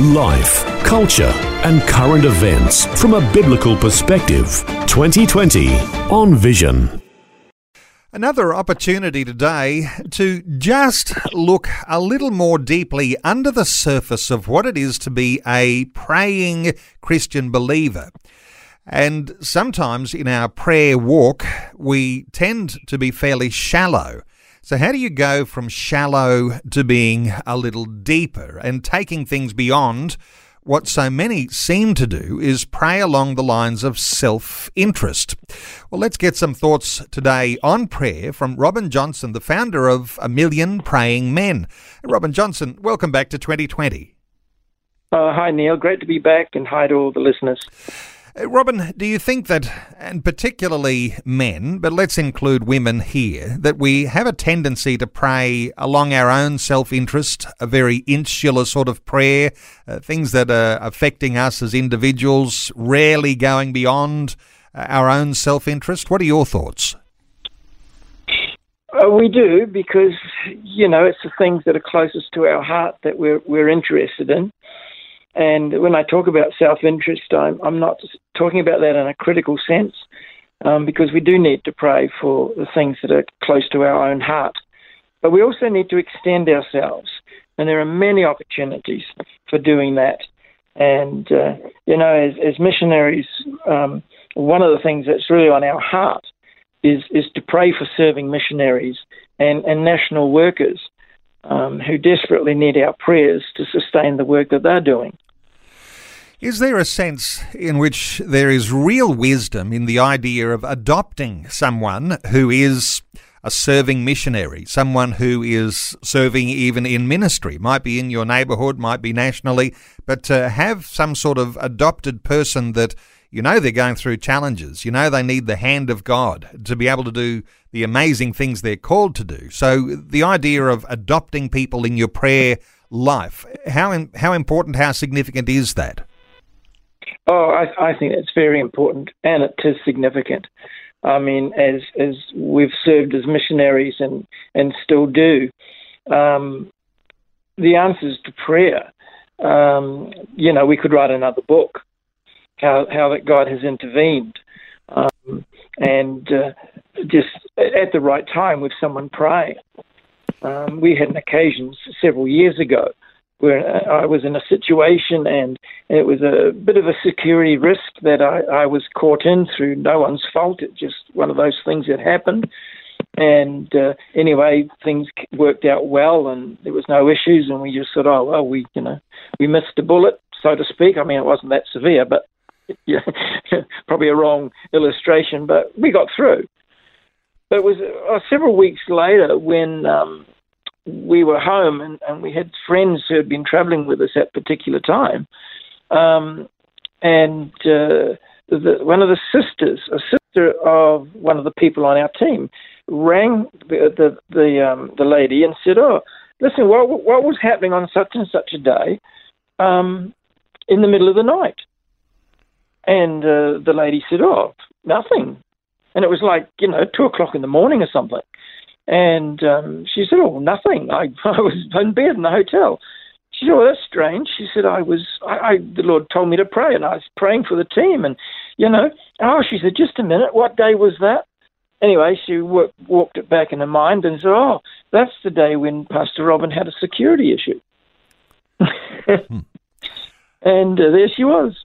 Life, culture, and current events from a biblical perspective. 2020 on Vision. Another opportunity today to just look a little more deeply under the surface of what it is to be a praying Christian believer. And sometimes in our prayer walk, we tend to be fairly shallow. So, how do you go from shallow to being a little deeper and taking things beyond what so many seem to do is pray along the lines of self interest. Well, let's get some thoughts today on prayer from Robin Johnson, the founder of A Million Praying Men. Robin Johnson, welcome back to 2020. Uh, hi, Neil. Great to be back, and hi to all the listeners. Uh, Robin, do you think that, and particularly men, but let's include women here, that we have a tendency to pray along our own self interest, a very insular sort of prayer, uh, things that are affecting us as individuals, rarely going beyond uh, our own self interest? What are your thoughts? Uh, we do because you know it's the things that are closest to our heart that we're we're interested in. And when I talk about self-interest, I'm, I'm not talking about that in a critical sense, um, because we do need to pray for the things that are close to our own heart. But we also need to extend ourselves, and there are many opportunities for doing that. And uh, you know, as, as missionaries, um, one of the things that's really on our heart is is to pray for serving missionaries and, and national workers um, who desperately need our prayers to sustain the work that they're doing. Is there a sense in which there is real wisdom in the idea of adopting someone who is a serving missionary, someone who is serving even in ministry, might be in your neighbourhood, might be nationally, but to have some sort of adopted person that you know they're going through challenges, you know they need the hand of God to be able to do the amazing things they're called to do. So the idea of adopting people in your prayer life, how how important, how significant is that? Oh, I, I think it's very important, and it is significant. I mean, as as we've served as missionaries and and still do, um, the answers to prayer. Um, you know, we could write another book, how how that God has intervened, um, and uh, just at the right time with someone pray. Um, we had an occasion several years ago where I was in a situation and it was a bit of a security risk that I, I was caught in through no one's fault. It just one of those things that happened. And uh, anyway, things worked out well, and there was no issues. And we just said, oh well, we you know we missed a bullet, so to speak. I mean, it wasn't that severe, but yeah, probably a wrong illustration, but we got through. But it was uh, several weeks later when um, we were home and, and we had friends who had been traveling with us at particular time. Um, and uh, the, one of the sisters, a sister of one of the people on our team, rang the the the, um, the lady and said, "Oh, listen, what what was happening on such and such a day, um, in the middle of the night?" And uh, the lady said, "Oh, nothing." And it was like you know two o'clock in the morning or something. And um, she said, "Oh, nothing. I, I was in bed in the hotel." She said, "Oh, that's strange." She said, "I was. I, I the Lord told me to pray, and I was praying for the team, and you know." Oh, she said, "Just a minute. What day was that?" Anyway, she work, walked it back in her mind and said, "Oh, that's the day when Pastor Robin had a security issue." hmm. And uh, there she was,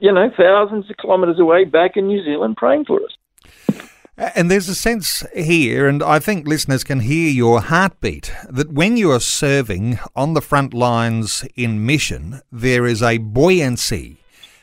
you know, thousands of kilometres away, back in New Zealand, praying for us. And there's a sense here, and I think listeners can hear your heartbeat, that when you are serving on the front lines in mission, there is a buoyancy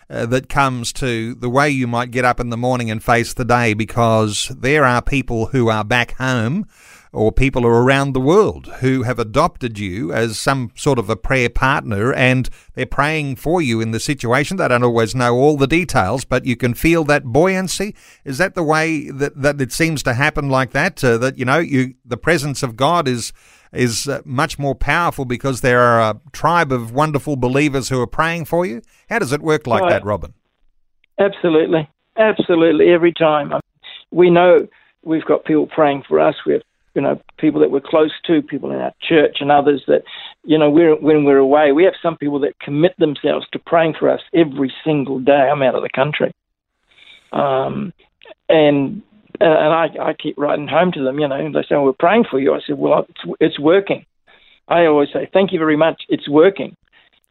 uh, that comes to the way you might get up in the morning and face the day because there are people who are back home or people around the world who have adopted you as some sort of a prayer partner and they're praying for you in the situation. They don't always know all the details, but you can feel that buoyancy. Is that the way that, that it seems to happen like that? Uh, that, you know, you the presence of God is is uh, much more powerful because there are a tribe of wonderful believers who are praying for you? How does it work like that, Robin? Absolutely. Absolutely. Every time. We know we've got people praying for us. We have you know, people that we're close to, people in our church, and others that, you know, we're, when we're away, we have some people that commit themselves to praying for us every single day. I'm out of the country, um, and and I, I keep writing home to them. You know, they say, well, "We're praying for you." I said, "Well, it's, it's working." I always say, "Thank you very much. It's working,"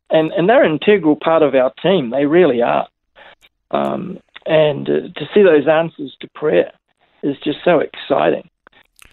and and they're an integral part of our team. They really are. Um, and uh, to see those answers to prayer is just so exciting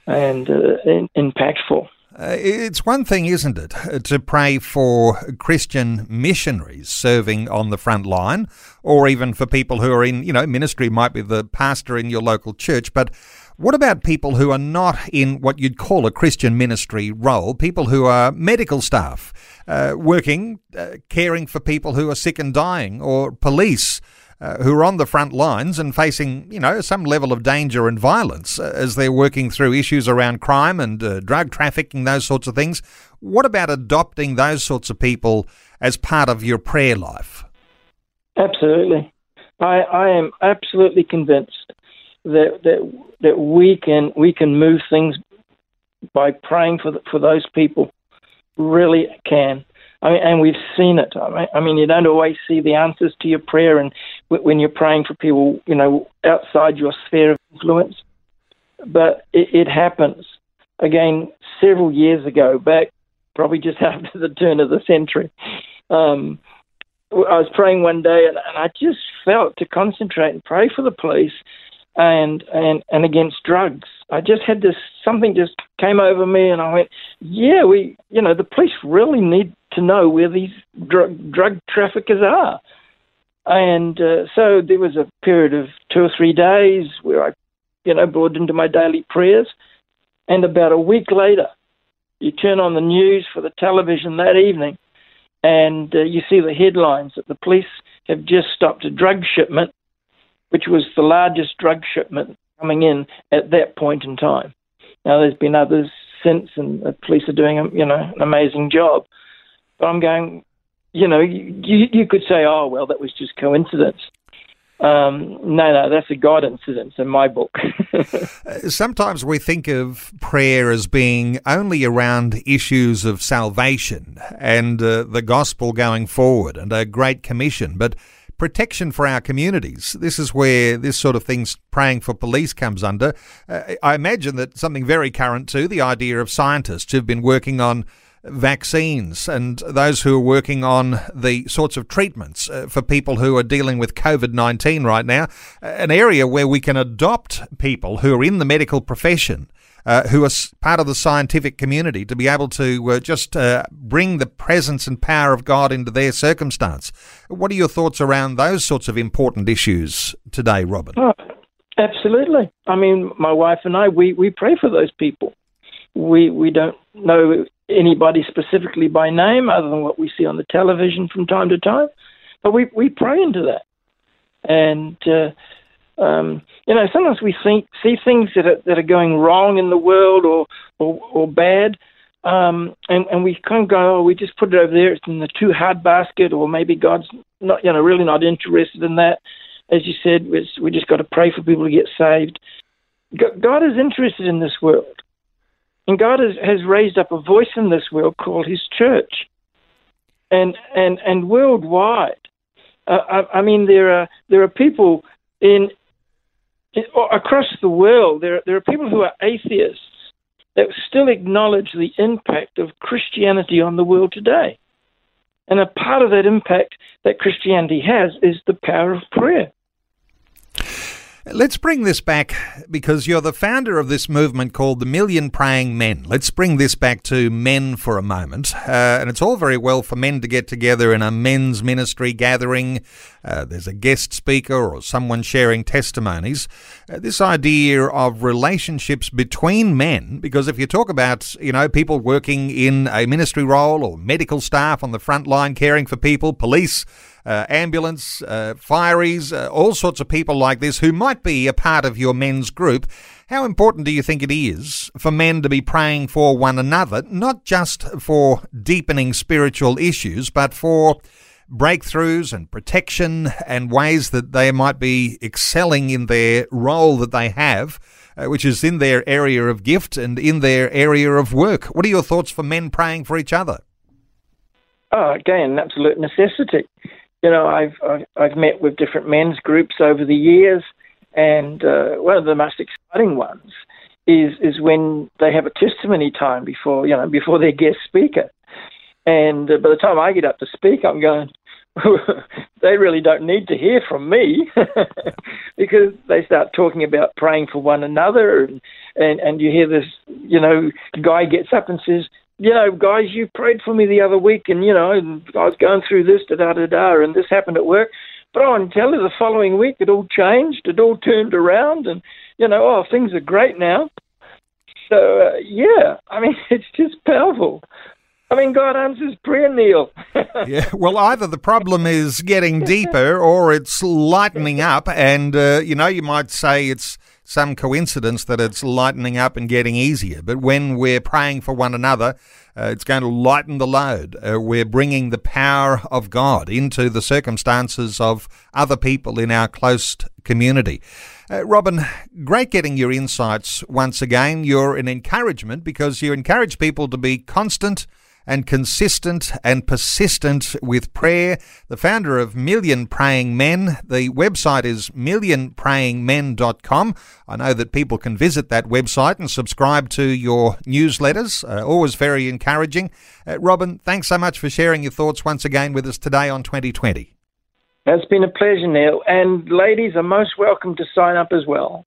and uh, in, impactful. Uh, it's one thing, isn't it, to pray for Christian missionaries serving on the front line, or even for people who are in, you know, ministry, might be the pastor in your local church. But what about people who are not in what you'd call a Christian ministry role? People who are medical staff, uh, working, uh, caring for people who are sick and dying, or police uh, who are on the front lines and facing, you know, some level of danger and violence uh, as they're working through issues around crime and uh, drug trafficking, those sorts of things. What about adopting those sorts of people as part of your prayer life? Absolutely. I, I am absolutely convinced that, that that we can we can move things by praying for the, for those people. Really can. I mean, and we've seen it. I mean, you don't always see the answers to your prayer, and when you're praying for people, you know, outside your sphere of influence, but it, it happens. Again, several years ago, back probably just after the turn of the century, um, I was praying one day, and, and I just felt to concentrate and pray for the police and and and against drugs. I just had this something just came over me, and I went, yeah, we, you know, the police really need to know where these drug drug traffickers are. And uh, so there was a period of two or three days where I, you know, brought into my daily prayers, and about a week later, you turn on the news for the television that evening, and uh, you see the headlines that the police have just stopped a drug shipment which was the largest drug shipment coming in at that point in time. Now, there's been others since, and the police are doing, you know, an amazing job. But I'm going, you know, you, you could say, oh, well, that was just coincidence. Um, no, no, that's a God incident in my book. Sometimes we think of prayer as being only around issues of salvation and uh, the gospel going forward and a great commission, but protection for our communities. This is where this sort of thing's praying for police comes under. Uh, I imagine that something very current too, the idea of scientists who've been working on vaccines and those who are working on the sorts of treatments uh, for people who are dealing with COVID 19 right now, an area where we can adopt people who are in the medical profession uh, who are part of the scientific community to be able to uh, just uh, bring the presence and power of God into their circumstance. What are your thoughts around those sorts of important issues today, Robin? Oh, absolutely. I mean, my wife and I, we, we pray for those people. We, we don't know anybody specifically by name other than what we see on the television from time to time, but we, we pray into that. And uh, um, you know, sometimes we see, see things that are, that are going wrong in the world or or, or bad, um, and and we kind of go, oh, we just put it over there. It's in the too hard basket, or maybe God's not, you know, really not interested in that. As you said, we we just got to pray for people to get saved. God is interested in this world, and God has, has raised up a voice in this world called His church, and and and worldwide. Uh, I, I mean, there are there are people in across the world, there, there are people who are atheists that still acknowledge the impact of Christianity on the world today. And a part of that impact that Christianity has is the power of prayer. Let's bring this back because you're the founder of this movement called the Million Praying Men. Let's bring this back to men for a moment. Uh, and it's all very well for men to get together in a men's ministry gathering. Uh, there's a guest speaker or someone sharing testimonies. Uh, this idea of relationships between men, because if you talk about, you know, people working in a ministry role or medical staff on the front line caring for people, police, uh, ambulance, uh, fireys, uh, all sorts of people like this who might be a part of your men's group. How important do you think it is for men to be praying for one another, not just for deepening spiritual issues, but for breakthroughs and protection and ways that they might be excelling in their role that they have, uh, which is in their area of gift and in their area of work? What are your thoughts for men praying for each other? Oh, again, absolute necessity you know, I've, I've, I've met with different men's groups over the years, and uh, one of the most exciting ones is is when they have a testimony time before you know before their guest speaker, and uh, by the time I get up to speak, I'm going. they really don't need to hear from me because they start talking about praying for one another and, and and you hear this you know guy gets up and says you know, guys, you prayed for me the other week, and you know, I was going through this, da da da da, and this happened at work. But I to tell you, the following week it all changed, it all turned around, and you know, oh, things are great now. So uh, yeah, I mean, it's just powerful. I mean, God answers prayer, Neil. yeah, well, either the problem is getting deeper or it's lightening up, and uh, you know, you might say it's some coincidence that it's lightening up and getting easier. But when we're praying for one another, uh, it's going to lighten the load. Uh, we're bringing the power of God into the circumstances of other people in our close community. Uh, Robin, great getting your insights once again. You're an encouragement because you encourage people to be constant and consistent and persistent with prayer. The founder of Million Praying Men. The website is millionprayingmen.com. I know that people can visit that website and subscribe to your newsletters. Uh, always very encouraging. Uh, Robin, thanks so much for sharing your thoughts once again with us today on 2020. It's been a pleasure, Neil. And ladies are most welcome to sign up as well.